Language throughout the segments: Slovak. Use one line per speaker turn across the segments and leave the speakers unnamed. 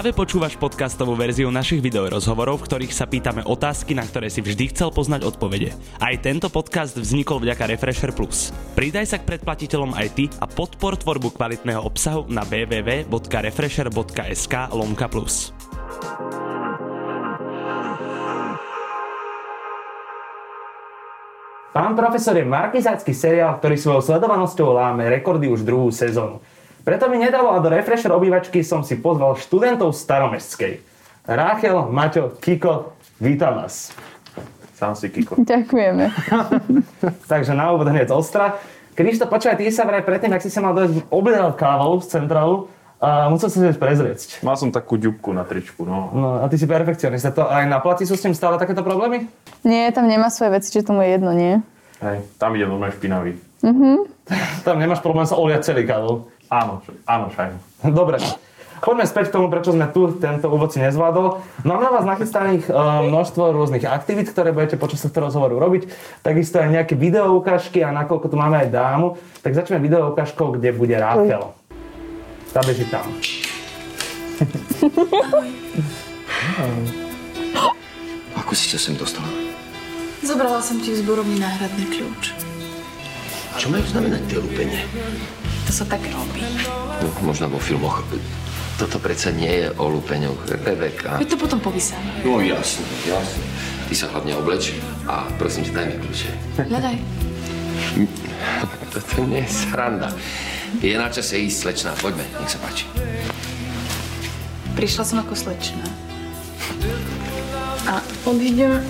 Práve počúvaš podcastovú verziu našich videorozhovorov, v ktorých sa pýtame otázky, na ktoré si vždy chcel poznať odpovede. Aj tento podcast vznikol vďaka Refresher Plus. Pridaj sa k predplatiteľom aj ty a podpor tvorbu kvalitného obsahu na www.refresher.sk lomka plus.
Pán profesor je markizácky seriál, ktorý svojou sledovanosťou láme rekordy už druhú sezónu. Preto mi nedalo a do Refresher obývačky som si pozval študentov staromestskej. Ráchel, Maťo, Kiko, vítam vás.
Sám si Kiko.
Ďakujeme.
Takže na úvod hneď ostra. Krišto, počkaj, ty sa vraj predtým, ak si sa mal dojsť obledal kávou z centrálu, a musel si si prezrieť.
Mal som takú ďubku na tričku, no.
No a ty si perfekcionista. To aj na plati sú s tým stále takéto problémy?
Nie, tam nemá svoje veci, čiže tomu je jedno, nie?
Hej, tam ide normálne špinavý.
Tam nemáš problém sa oliať celý kávou.
Áno, áno, šajno.
Dobre. Poďme späť k tomu, prečo sme tu, tento úvod si nezvládol. Mám na vás nachystaných uh, množstvo rôznych aktivít, ktoré budete počas tohto rozhovoru robiť. Takisto aj nejaké video ukážky a nakoľko tu máme aj dámu, tak začneme video ukážkou, kde bude Ráchel. Tá beží tam.
Ako si sa sem dostala?
Zobrala som ti v zborovni náhradný kľúč.
Čo majú znamenať tie lúpenie?
To sa tak robí.
No, možno vo filmoch. Toto predsa nie je o lúpeňoch. Rebeka.
Veď to potom povysáme.
No jasne, jasne. Ty sa hlavne obleč a prosím ťa, daj mi kľúče.
Hľadaj.
Toto nie je sranda. Je na čase ísť, slečná. Poďme, nech sa páči.
Prišla som ako slečna. A odídem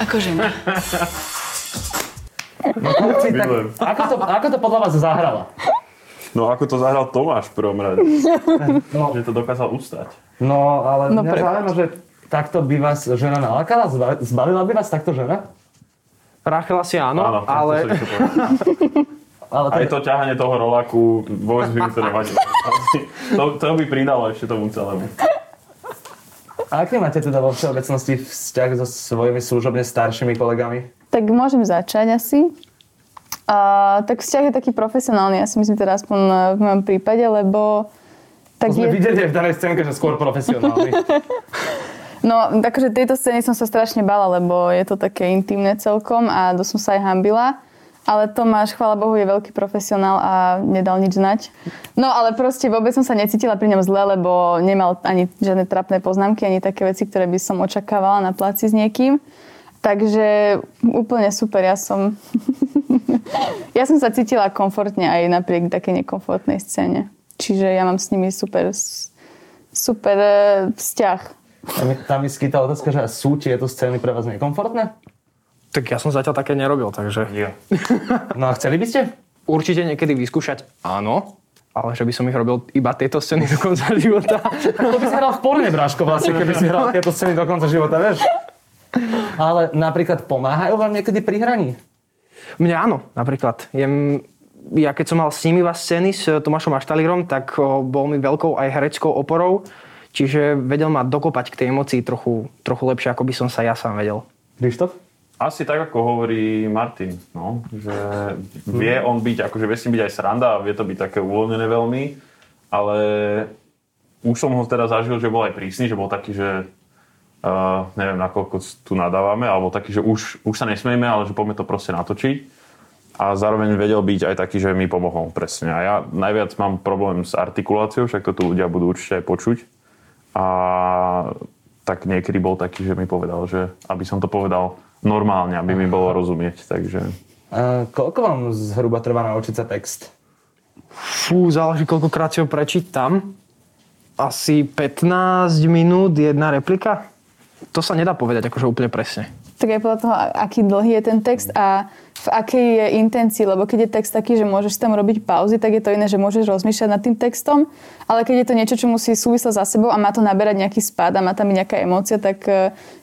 ako žena.
No chlapci, tak ako to, ako to podľa vás zahrala?
No ako to zahral Tomáš v prvom rade.
No,
že to dokázal ustať.
no ale
No,
mňa zaujíma, že takto by vás žena nalákala? Zba- Zbalila by vás takto žena?
Rachel asi áno,
Áno,
ale...
to.
Ale
Aj to ťahanie toho roláku, vôbec by mi to nevadilo. To, to by pridalo ešte tomu celému.
A aký máte teda vo všeobecnosti vzťah so svojimi služobne staršími kolegami?
Tak môžem začať asi. A, tak vzťah je taký profesionálny, ja si myslím teda aspoň v mojom prípade, lebo...
Tak to sme
je,
videli v danej scénke, že skôr profesionálny.
no, takže tejto scény som sa strašne bala, lebo je to také intimné celkom a dosť som sa aj hambila. Ale Tomáš, chvála Bohu, je veľký profesionál a nedal nič znať. No ale proste vôbec som sa necítila pri ňom zle, lebo nemal ani žiadne trapné poznámky, ani také veci, ktoré by som očakávala na placi s niekým. Takže úplne super, ja som... ja som sa cítila komfortne aj napriek takej nekomfortnej scéne. Čiže ja mám s nimi super, super eh, vzťah.
Tam, mi- tam mi skýta otázka, že sú tieto scény pre vás nekomfortné?
Tak ja som zatiaľ také nerobil, takže
Ja.
No a chceli by ste?
určite niekedy vyskúšať áno, ale že by som ich robil iba tieto scény do konca života.
To by si hral v porne, Bráško, vlastne, keby si hral tieto scény do konca života, vieš? Ale napríklad pomáhajú vám niekedy pri hraní?
Mne áno, napríklad. Jem, ja keď som mal s nimi vás scény s Tomášom Aštalírom, tak bol mi veľkou aj hereckou oporou, čiže vedel ma dokopať k tej emocii trochu, trochu lepšie, ako by som sa ja sám vedel.
Krištof?
Asi tak, ako hovorí Martin, no, že vie on byť, akože vie s ním byť aj sranda a vie to byť také uvoľnené veľmi, ale už som ho teda zažil, že bol aj prísny, že bol taký, že uh, neviem, nakoľko tu nadávame, alebo taký, že už, už sa nesmieme, ale že poďme to proste natočiť. A zároveň vedel byť aj taký, že mi pomohol presne. A ja najviac mám problém s artikuláciou, však to tu ľudia budú určite aj počuť. A tak niekedy bol taký, že mi povedal, že aby som to povedal normálne, aby mi bolo rozumieť. Takže
A koľko vám zhruba trvá naučiť sa text?
Fú, záleží, koľkokrát si ho prečítam. Asi 15 minút, jedna replika. To sa nedá povedať akože úplne presne.
Tak aj podľa toho, aký dlhý je ten text a v akej je intencii, lebo keď je text taký, že môžeš tam robiť pauzy, tak je to iné, že môžeš rozmýšľať nad tým textom, ale keď je to niečo, čo musí súvisleť za sebou a má to naberať nejaký spád a má tam nejaká emócia, tak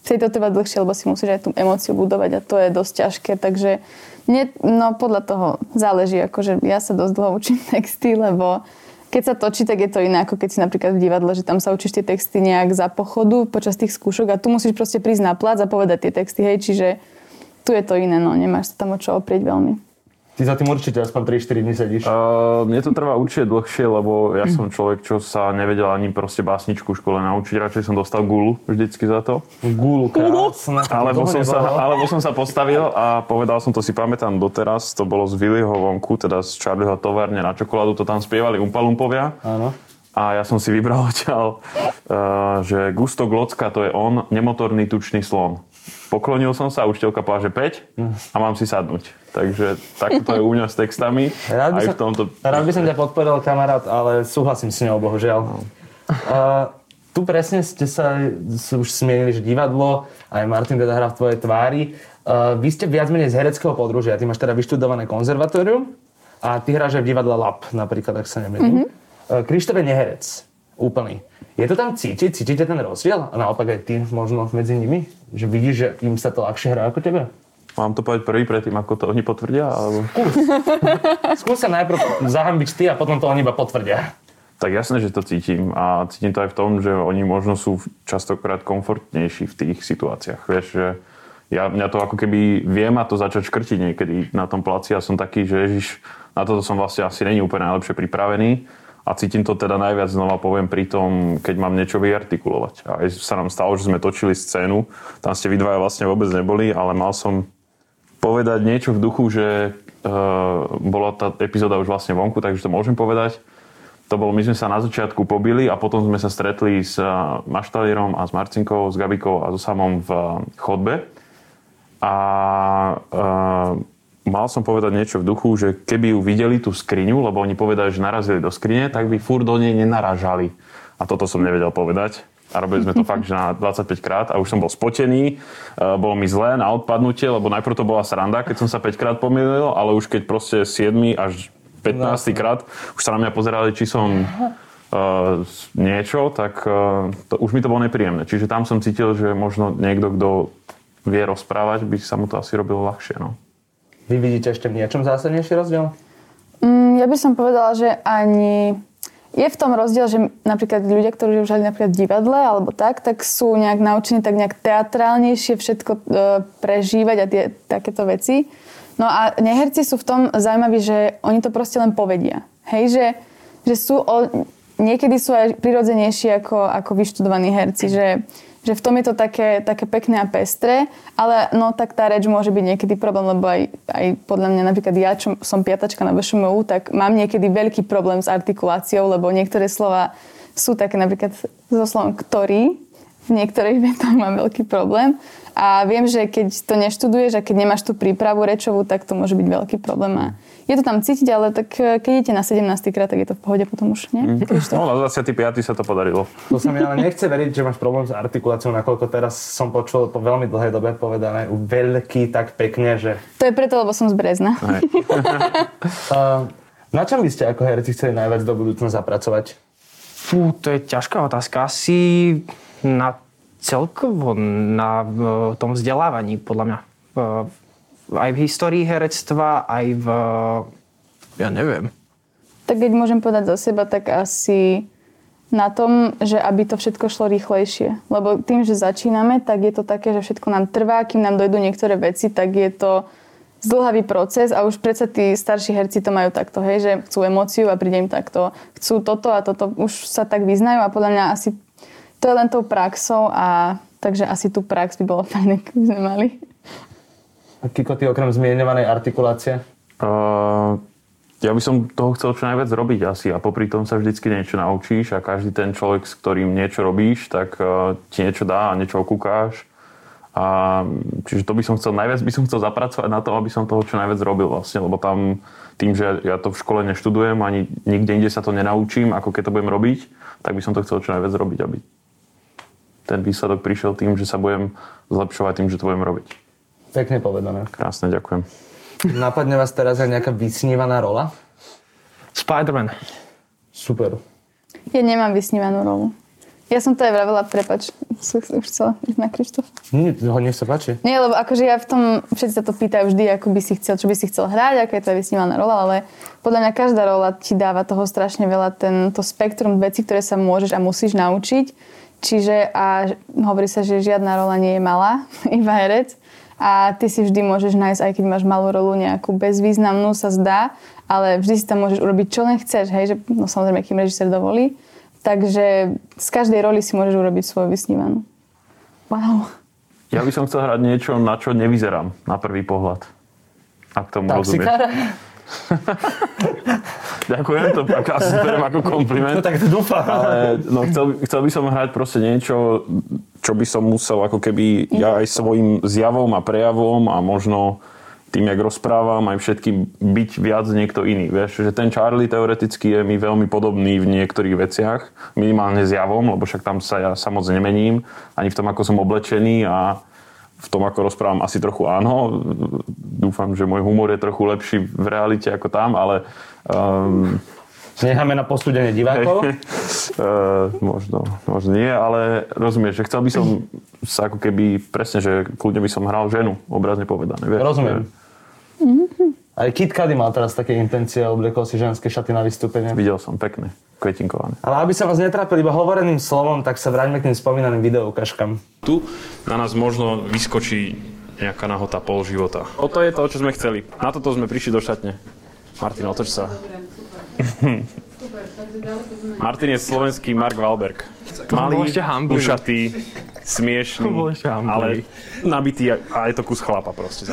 vtedy to trvá dlhšie, lebo si musíš aj tú emóciu budovať a to je dosť ťažké, takže mne, no podľa toho záleží, akože ja sa dosť dlho učím texty, lebo keď sa točí, tak je to iné, ako keď si napríklad v divadle, že tam sa učíš tie texty nejak za pochodu počas tých skúšok a tu musíš proste prísť na plác a povedať tie texty, hej, čiže tu je to iné, no nemáš sa tam o čo oprieť veľmi.
Ty za tým určite aspoň 3-4 dní sedíš.
Uh, mne to trvá určite dlhšie, lebo ja som človek, čo sa nevedel ani proste básničku v škole naučiť. Radšej som dostal gulu vždycky za to.
Gulu, krásne.
Alebo som, sa, alebo som sa postavil a povedal som, to si pamätám doteraz, to bolo z Willyho vonku, teda z Charlieho továrne na čokoládu, to tam spievali Umpalumpovia.
Áno.
A ja som si vybral odtiaľ, uh, že Gusto Glocka to je on, nemotorný tučný slon. Poklonil som sa, učiteľka povedala, že 5 a mám si sadnúť. Takže takto to je u mňa s textami.
Rád by,
aj
som,
v tomto...
rád by som ťa podporil, kamarát, ale súhlasím s ňou, bohužiaľ.
No.
Uh, tu presne ste sa už smienili, že divadlo, aj Martin teda hrá v tvojej tvári. Uh, vy ste viac menej z hereckého podružia. Ty máš teda vyštudované konzervatórium a ty hráš aj v divadle Lab, napríklad, ak sa nemýlim. Mm-hmm. Uh, Krištof je neherec. Úplný. Je to tam cítiť? Cítite ten rozdiel? A naopak aj ty možno medzi nimi? Že vidíš, že im sa to ľahšie hrá ako tebe?
Mám to povedať prvý predtým, ako to oni potvrdia? Alebo...
Skús sa najprv zahambiť ty a potom to oni iba potvrdia.
Tak jasné, že to cítim a cítim to aj v tom, že oni možno sú častokrát komfortnejší v tých situáciách. Vieš, že ja, mňa to ako keby viem a to začať škrtiť niekedy na tom placi a som taký, že ježiš, na toto som vlastne asi není úplne najlepšie pripravený a cítim to teda najviac znova poviem pri tom, keď mám niečo vyartikulovať. A aj sa nám stalo, že sme točili scénu, tam ste vy dvaja vlastne vôbec neboli, ale mal som povedať niečo v duchu, že uh, bola tá epizóda už vlastne vonku, takže to môžem povedať. To bolo, my sme sa na začiatku pobili a potom sme sa stretli s uh, Maštalierom a s Marcinkou, s Gabikou a so Samom v uh, chodbe. A uh, mal som povedať niečo v duchu, že keby ju videli tú skriňu, lebo oni povedali, že narazili do skrine, tak by furt do nej nenaražali. A toto som nevedel povedať. A robili sme to fakt, že na 25 krát a už som bol spotený, bolo mi zlé na odpadnutie, lebo najprv to bola sranda, keď som sa 5 krát pomýlil, ale už keď proste 7 až 15 krát už sa na mňa pozerali, či som uh, niečo, tak uh, to, už mi to bolo nepríjemné. Čiže tam som cítil, že možno niekto, kto vie rozprávať, by sa mu to asi robilo ľahšie. No.
Vy vidíte ešte v niečom zásadnejší rozdiel?
Mm, ja by som povedala, že ani je v tom rozdiel, že napríklad ľudia, ktorí už hrali napríklad v divadle alebo tak, tak sú nejak naučení tak nejak teatrálnejšie všetko e, prežívať a tie, takéto veci. No a neherci sú v tom zaujímaví, že oni to proste len povedia. Hej, že, že sú o, niekedy sú aj prirodzenejší ako, ako vyštudovaní herci, že že v tom je to také, také pekné a pestré, ale no tak tá reč môže byť niekedy problém, lebo aj, aj podľa mňa napríklad ja, čo som piatačka na VŠMU, tak mám niekedy veľký problém s artikuláciou, lebo niektoré slova sú také napríklad so slovom ktorý, v niektorých vetách mám veľký problém a viem, že keď to neštuduješ a keď nemáš tú prípravu rečovú, tak to môže byť veľký problém a je to tam cítiť, ale tak e, keď idete na 17. krát, tak je to v pohode potom už, nie? Mm.
No, na 25. sa to podarilo.
To sa mi ale nechce veriť, že máš problém s artikuláciou, nakoľko teraz som počul po veľmi dlhej dobe povedané veľký tak pekne, že...
To je preto, lebo som z Brezna.
uh, na čom by ste ako herci chceli najviac do budúcna zapracovať?
Fú, to je ťažká otázka. Asi na celkovo na tom vzdelávaní, podľa mňa aj v histórii herectva, aj v... ja neviem.
Tak keď môžem povedať za seba, tak asi na tom, že aby to všetko šlo rýchlejšie. Lebo tým, že začíname, tak je to také, že všetko nám trvá, kým nám dojdú niektoré veci, tak je to zdlhavý proces a už predsa tí starší herci to majú takto, hej, že chcú emóciu a príde im takto, chcú toto a toto, už sa tak vyznajú a podľa mňa asi to je len tou praxou a takže asi tú prax by bolo fajn, keby sme mali.
Kiko, ty okrem zmienovanej artikulácie? Uh,
ja by som toho chcel čo najviac robiť asi a popri tom sa vždycky niečo naučíš a každý ten človek, s ktorým niečo robíš, tak uh, ti niečo dá a niečo okúkáš. A, čiže to by som chcel, najviac by som chcel zapracovať na to, aby som toho čo najviac robil vlastne, lebo tam tým, že ja to v škole neštudujem, ani nikde inde sa to nenaučím, ako keď to budem robiť, tak by som to chcel čo najviac robiť, aby ten výsledok prišiel tým, že sa budem zlepšovať tým, že to budem robiť.
Pekne povedané.
Krásne, ďakujem.
Napadne vás teraz aj nejaká vysnívaná rola?
Spider-Man.
Super.
Ja nemám vysnívanú rolu. Ja som to aj vravela, prepač, už chcela ísť na Krištof.
Nie, ho nech sa páči.
Nie, lebo akože ja v tom, všetci sa to pýtajú vždy, ako by si chcel, čo by si chcel hrať, aká je to vysnívaná rola, ale podľa mňa každá rola ti dáva toho strašne veľa, ten, to spektrum vecí, ktoré sa môžeš a musíš naučiť. Čiže a hovorí sa, že žiadna rola nie je malá, iba herec. a ty si vždy môžeš nájsť, aj keď máš malú rolu nejakú bezvýznamnú, sa zdá, ale vždy si tam môžeš urobiť čo len chceš, hej, že no samozrejme, kým režisér dovolí. Takže z každej roli si môžeš urobiť svoju vysnívanú. Wow.
Ja by som chcel hrať niečo, na čo nevyzerám na prvý pohľad. Ak tomu rozumieš. Ďakujem, to asi beriem ako kompliment.
No tak to dúfam.
Ale no, chcel, chcel by som hrať proste niečo, čo by som musel ako keby ja aj svojim zjavom a prejavom a možno tým, jak rozprávam, aj všetkým byť viac niekto iný. Vieš, že ten Charlie teoreticky je mi veľmi podobný v niektorých veciach, minimálne zjavom, lebo však tam sa ja sa moc nemením, ani v tom, ako som oblečený a v tom, ako rozprávam, asi trochu áno. Dúfam, že môj humor je trochu lepší v realite ako tam, ale um,
Necháme na posúdenie divákov.
Uh, možno, možno nie, ale rozumieš, že chcel by som sa ako keby, presne, že kľudne by som hral ženu, obrazne povedané. Vieš,
Rozumiem.
Že
Aj Kid Cudi mal teraz také intencie, obliekol si ženské šaty na vystúpenie.
Videl som, pekné, kvetinkované.
Ale aby sa vás netrápili iba hovoreným slovom, tak sa vráťme k tým spomínaným videoukážkam.
Tu na nás možno vyskočí nejaká nahota pol života. O to je to, čo sme chceli. Na toto sme prišli do šatne. Martin, otoč sa. Martin je slovenský Mark Wahlberg. Malý, ušatý, smiešný, ale nabitý a- a je to kus chlapa proste.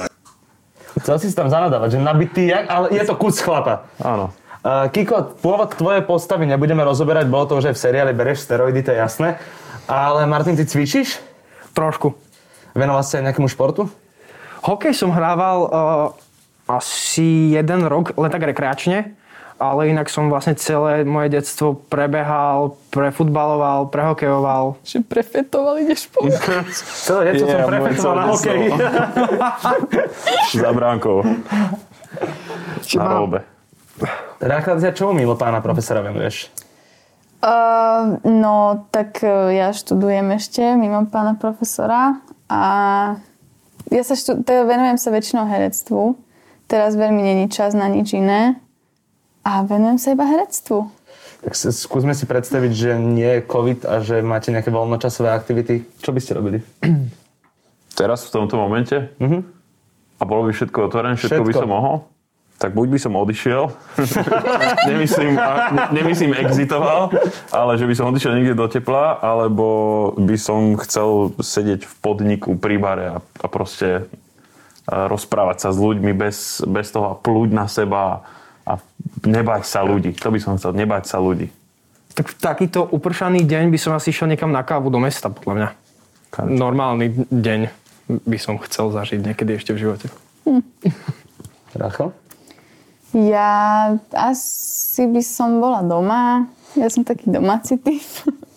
Chcel si tam zanadávať, že nabitý, jak, ale je to kus chlapa.
Áno.
Uh, Kiko, pôvod tvojej postavy nebudeme rozoberať, bolo to už aj v seriáli Bereš steroidy, to je jasné. Ale Martin, ty cvičíš?
Trošku.
Venoval si aj nejakému športu?
Hokej som hrával uh, asi jeden rok, len tak rekreačne. Ale inak som vlastne celé moje detstvo prebehal, prefutbaloval, prehokejoval.
Že prefetoval ideš po...
Celé detstvo som
Yeah, moje
prefetoval na hokej.
Za bránkou. Na
mám-
rolbe.
Reakcia, čomu mimo pána profesora venuješ?
Uh, no, tak uh, ja študujem ešte mimo pána profesora a ja sa štu- teda venujem sa väčšinou herectvu. Teraz veľmi není čas na nič iné a venujem sa iba herectvu.
Tak skúsme si predstaviť, že nie je COVID a že máte nejaké voľnočasové aktivity. Čo by ste robili?
Teraz v tomto momente?
Mhm.
A bolo by všetko otvorené, všetko, by
Všetko.
som mohol? Tak buď by som odišiel, nemyslím, nemyslím exitoval, ale že by som odišiel niekde do tepla, alebo by som chcel sedieť v podniku pri bare a, a proste rozprávať sa s ľuďmi bez, bez toho a plúť na seba a nebať sa ľudí. To by som chcel, nebať sa ľudí.
Tak v takýto upršaný deň by som asi išiel niekam na kávu do mesta, podľa mňa.
Kávička.
Normálny deň by som chcel zažiť niekedy ešte v živote.
Rachel?
Ja asi by som bola doma. Ja som taký domáci typ.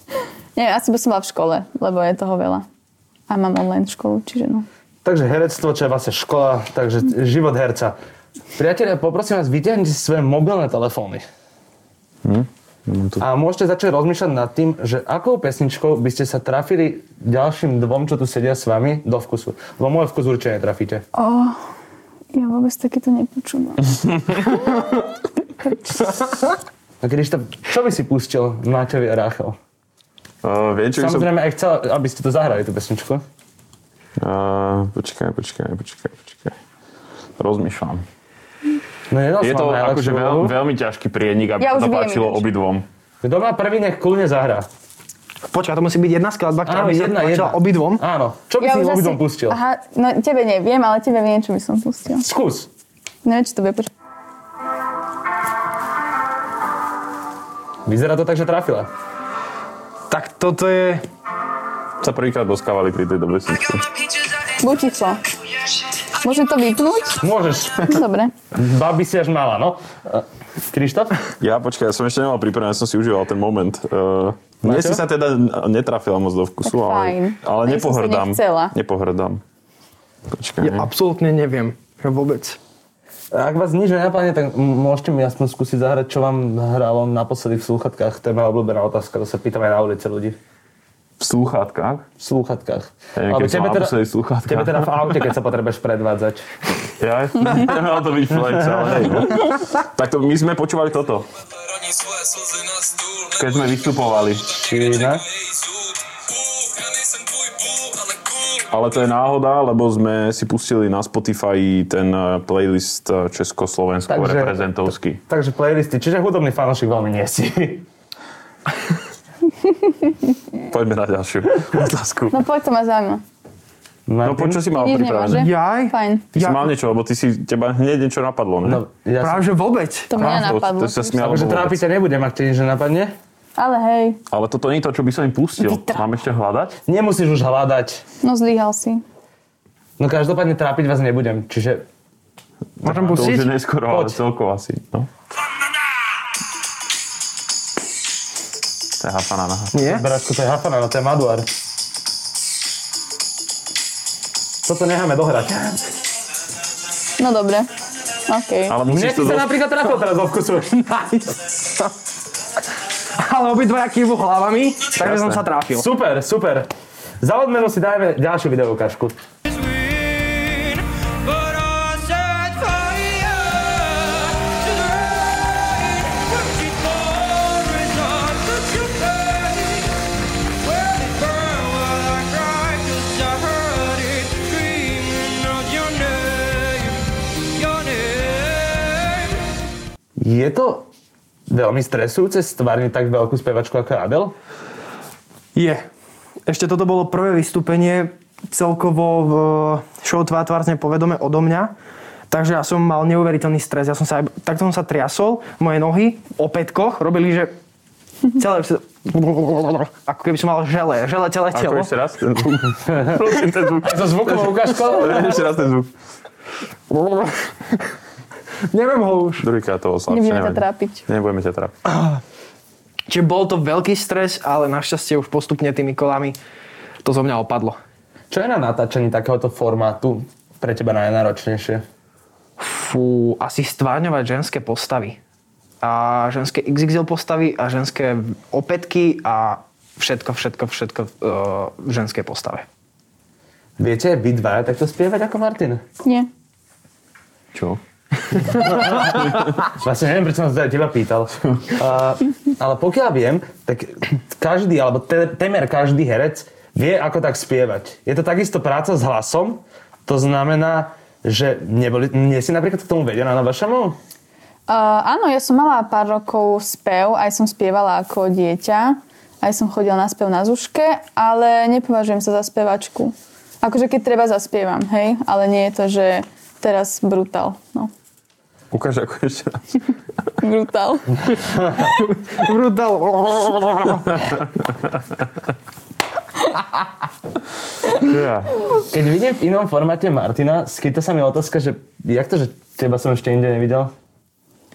Nie, asi by som bola v škole, lebo je toho veľa. A mám online školu, čiže no.
Takže herectvo, čo je vlastne škola, takže život herca. Priatelia, poprosím vás, vyťahnite si svoje mobilné telefóny. A môžete začať rozmýšľať nad tým, že akou pesničkou by ste sa trafili ďalším dvom, čo tu sedia s vami, do vkusu. Lebo môj vkus určite netrafíte.
Oh, ja vôbec takéto nepočúvam.
A keď to, čo by si pustil Máťovi a Rachel?
Uh, viem, čo by som...
Samozrejme, aj chcel, aby ste to zahrali, tú pesničku.
Uh, počkaj, počkaj, počkaj, počkaj. Rozmýšľam.
No
Je to akože veľ, veľmi ťažký prienik, aby
Ja
sa
už
to
viem
páčilo
ináč.
obidvom.
Kto má prvý, nech kľudne zahrá.
Počkaj, to musí byť jedna skladba, ktorá
Áno,
by
jedna, jedna.
obidvom.
Áno. Čo by si
už
obidvom pustil?
Aha, no tebe neviem, ale tebe viem, čo by som pustil.
Skús.
Neviem, či to bude počuť.
Vyzerá to tak, že trafila.
Tak toto je...
Sa prvýkrát doskávali pri tejto pesničke.
Buď ticho. Môžem to vypnúť?
Môžeš.
Dobre.
Babi si až mala, no. Krištof?
Ja počkaj, ja som ešte nemal pripravené, ja som si užíval ten moment. Uh, mne
Máte?
si sa teda netrafila moc do vkusu,
Tak fajn.
ale, ale
Ja
nepohrdám. Nepohrdám. Počkaj.
Ja absolútne neviem. Ja vôbec.
Ak vás nič nenapadne, tak môžete mi aspoň skúsiť zahrať, čo vám hralo naposledy v slúchatkách. To je moja obľúbená otázka, to sa pýtam aj na ulici ľudí.
V slúchatkách?
V slúchatkách.
Ja neviem, keď som naposledy v slúchatkách.
tebe teda v aute, keď sa potrebuješ predvádzať.
Ja? Nemal to byť flex, ale hej. No. Tak to, my sme počúvali toto. Keď sme vystupovali.
Či ne?
Ale to je náhoda, lebo sme si pustili na Spotify ten eh, playlist eh, československo
Takže-
reprezentovský.
Takže playlisty, čiže hudobný fanošik veľmi nie si.
Poďme na ďalšiu otázku.
No poď, to ma zaujíma.
No poď, čo si mal pripravené?
Jaj.
Fajn.
Ty si
Ja-
mal niečo, lebo ty si, teba hneď niečo napadlo, ne?
No, ja
Práve že vôbec.
To mňa
To-
napadlo.
to sa smialo
Akože
vôbec.
trápiť ťa nebudem, ak ti nič napadne.
Ale hej,
Ale toto nie je to, čo by som im pustil.
Vytra-
Mám ešte hľadať?
Nemusíš už hľadať.
no zlyhal si.
No každopádne trápiť vás nebudem, čiže
Môžem
To už
pustiť?
je neskoro, ale celkovo asi. No. Je hafaná naha.
Nie?
Beračko, to je Hafana, no to je Maduar. Toto necháme dohrať.
No dobre. OK.
Ale
Mne
musíš
si
to
sa
dos-
napríklad trafil teraz vo vkusu.
Ale obidvaja kývu hlavami, takže som sa trafil.
Super, super. Za odmenu si dajme ďalšiu videoukážku. Je to veľmi stresujúce stvárniť tak veľkú spevačku ako je Adele?
Je. Ešte toto bolo prvé vystúpenie celkovo v show Tvá tvár povedome odo mňa. Takže ja som mal neuveriteľný stres. Ja som sa aj, takto som sa triasol, moje nohy o pätkoch robili, že celé, ako keby som mal žele, žele celé
Ako
telo.
ešte raz. Prosím, ten zvuk.
So zvukovou ukážkou?
Ešte raz ten zvuk.
Neviem ho už.
Druhýkrát to slabšie.
Nebudeme ťa trápiť.
Nebudeme ťa trápiť.
Čiže bol to veľký stres, ale našťastie už postupne tými kolami to zo mňa opadlo.
Čo je na natáčaní takéhoto formátu pre teba najnáročnejšie?
Fú, asi stvárňovať ženské postavy. A ženské XXL postavy a ženské opätky a všetko, všetko, všetko uh, v ženskej postave.
Viete vy dvaja takto spievať ako Martin?
Nie.
Čo?
Vlastne neviem, prečo som sa teba pýtal. Uh, ale pokiaľ viem, tak každý, alebo te, temer každý herec vie, ako tak spievať. Je to takisto práca s hlasom, to znamená, že neboli, nie si napríklad k tomu vedená na vašom?
Uh, áno, ja som mala pár rokov spev, aj som spievala ako dieťa, aj som chodila na spev na Zuške, ale nepovažujem sa za spevačku. Akože keď treba zaspievam, hej, ale nie je to, že teraz brutál, no.
Ukáž ako ešte raz.
Brutál.
Brutál.
Ja.
Keď vidím v inom formáte Martina, skýta sa mi otázka, že jak to, že teba som ešte inde nevidel?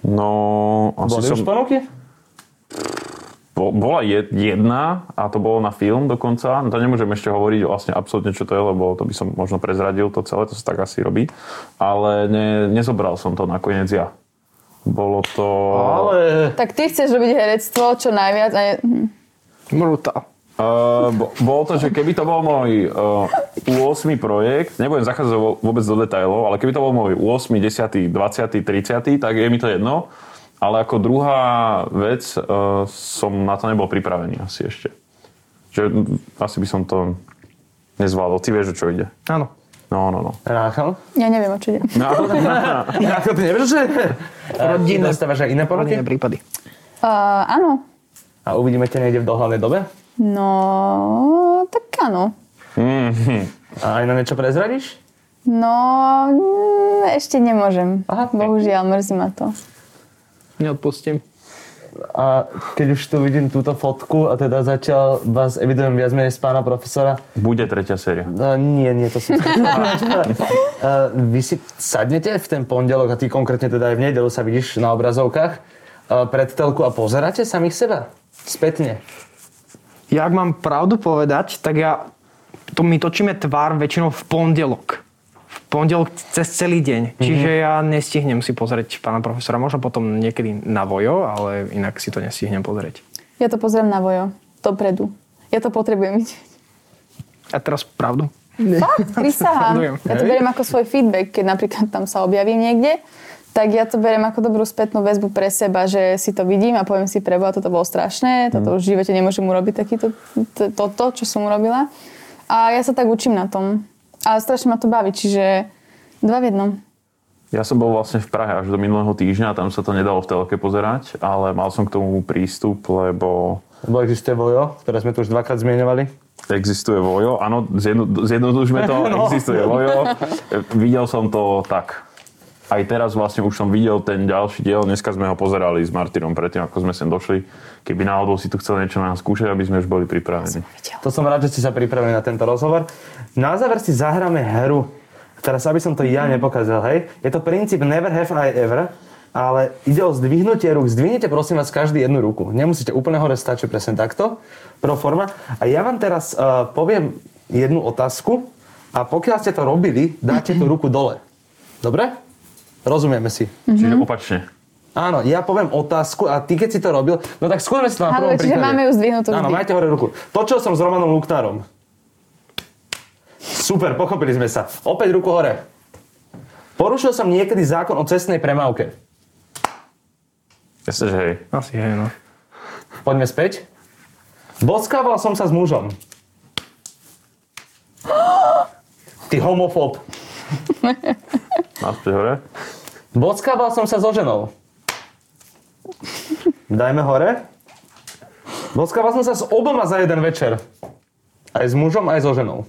No, asi
Boli
som...
už ponuky?
Bo- Bola je- jedna a to bolo na film dokonca. No to nemôžem ešte hovoriť vlastne absolútne, čo to je, lebo to by som možno prezradil to celé, to sa tak asi robí. Ale ne, nezobral som to nakoniec ja. Bolo to...
Ale...
Tak ty chceš robiť herectvo čo najviac a je... hm.
Brutál.
Uh, bo, bolo to, že keby to bol môj uh, 8. projekt, nebudem zachádzať vôbec do detailov, ale keby to bol môj 8., 10., 20., 30., tak je mi to jedno. Ale ako druhá vec, uh, som na to nebol pripravený asi ešte. Že asi by som to nezvládol. Ty vieš, o čo ide.
Áno.
No, no, no.
Ráchal?
Ja neviem, o čo ide.
no
Ráchal, ty nevieš, že...
Rodinné-
Dostávaš aj iné?
Rodinné prípady.
Uh, áno.
A uvidíme ťa niekde v dohľadnej dobe?
No, tak áno.
A aj na niečo prezradíš?
No, mm, ešte nemôžem.
Aha.
Bohužiaľ, mrzí ma to.
Neodpustím.
A keď už tu vidím túto fotku a teda zatiaľ vás evidujem viac menej z pána profesora,
Bude tretia séria.
No, nie, nie, to som Vy si sadnete v ten pondelok a ty konkrétne teda aj v nedelu sa vidíš na obrazovkách pred telku a pozeráte samých seba? Spätne.
Ja ak mám pravdu povedať, tak ja, to my točíme tvár väčšinou v pondelok. Pondelok cez celý deň. Čiže ja nestihnem si pozrieť pána profesora. Možno potom niekedy na vojo, ale inak si to nestihnem pozrieť.
Ja to pozriem na vojo. Dopredu. Ja to potrebujem vidieť.
A teraz pravdu?
Fakt, prisahám. Ja to beriem ako svoj feedback, keď napríklad tam sa objavím niekde, tak ja to beriem ako dobrú spätnú väzbu pre seba, že si to vidím a poviem si preboha, toto bolo strašné, toto už v živote nemôžem urobiť takýto, to- toto, čo som urobila. A ja sa tak učím na tom. A strašne ma to baví, čiže dva v jednom.
Ja som bol vlastne v Prahe až do minulého týždňa, tam sa to nedalo v telke pozerať, ale mal som k tomu prístup, lebo
Lebo existuje Vojo, ktoré sme tu už dvakrát zmieňovali.
existuje Vojo. Áno, zjedno, zjednodušme to,
No.
existuje Vojo. Videl som to tak. Aj teraz vlastne už som videl ten ďalší diel, dneska sme ho pozerali s Martinom predtým, ako sme sem došli. Keby náhodou si tu chcel niečo na nás skúšať, aby sme už boli pripravení.
To som rád, že ste sa pripravili na tento rozhovor. Na záver si zahráme hru. Teraz, aby som to ja nepokázal, hej. Je to princíp never have I ever, ale ide o zdvihnutie rúk. Zdvihnite prosím vás každý jednu ruku. Nemusíte úplne hore, stačí presne takto. Pro forma. A ja vám teraz uh, poviem jednu otázku a pokiaľ ste to robili, dáte tú ruku dole. Dobre? Rozumieme si.
Čiže opačne.
Áno, ja poviem otázku a ty keď si to robil, no tak skúsme si to na prvom
čiže
príklade.
máme ju zdvihnutú
Áno,
vždy.
majte hore ruku. Točil som s Romanom Luktárom. Super, pochopili sme sa. Opäť ruku hore. Porušil som niekedy zákon o cestnej premávke.
Jasne, že hej.
Asi hej, no.
Poďme späť. Boskával som sa s mužom. Ty homofób.
Naspäť hore.
Boskával som sa so ženou. Dajme hore. Boskával som sa s oboma za jeden večer. Aj s mužom, aj so ženou.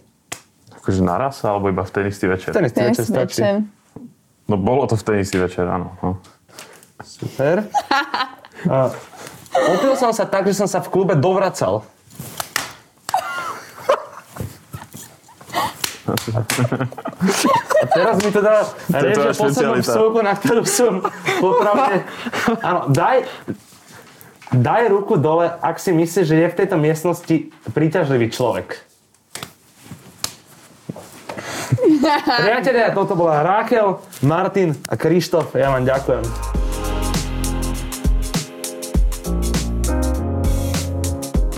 Akože naraz, alebo iba v ten istý večer?
Ten istý večer stačí.
večer.
No bolo to v ten istý večer, áno. No.
Super. A opil som sa tak, že som sa v klube dovracal. A teraz mi teda reže poslednú vsúku, na ktorú som popravde... Áno, daj, daj ruku dole, ak si myslíš, že je v tejto miestnosti príťažlivý človek. Priatelia, toto bola Rákel, Martin a Krištof. Ja vám ďakujem.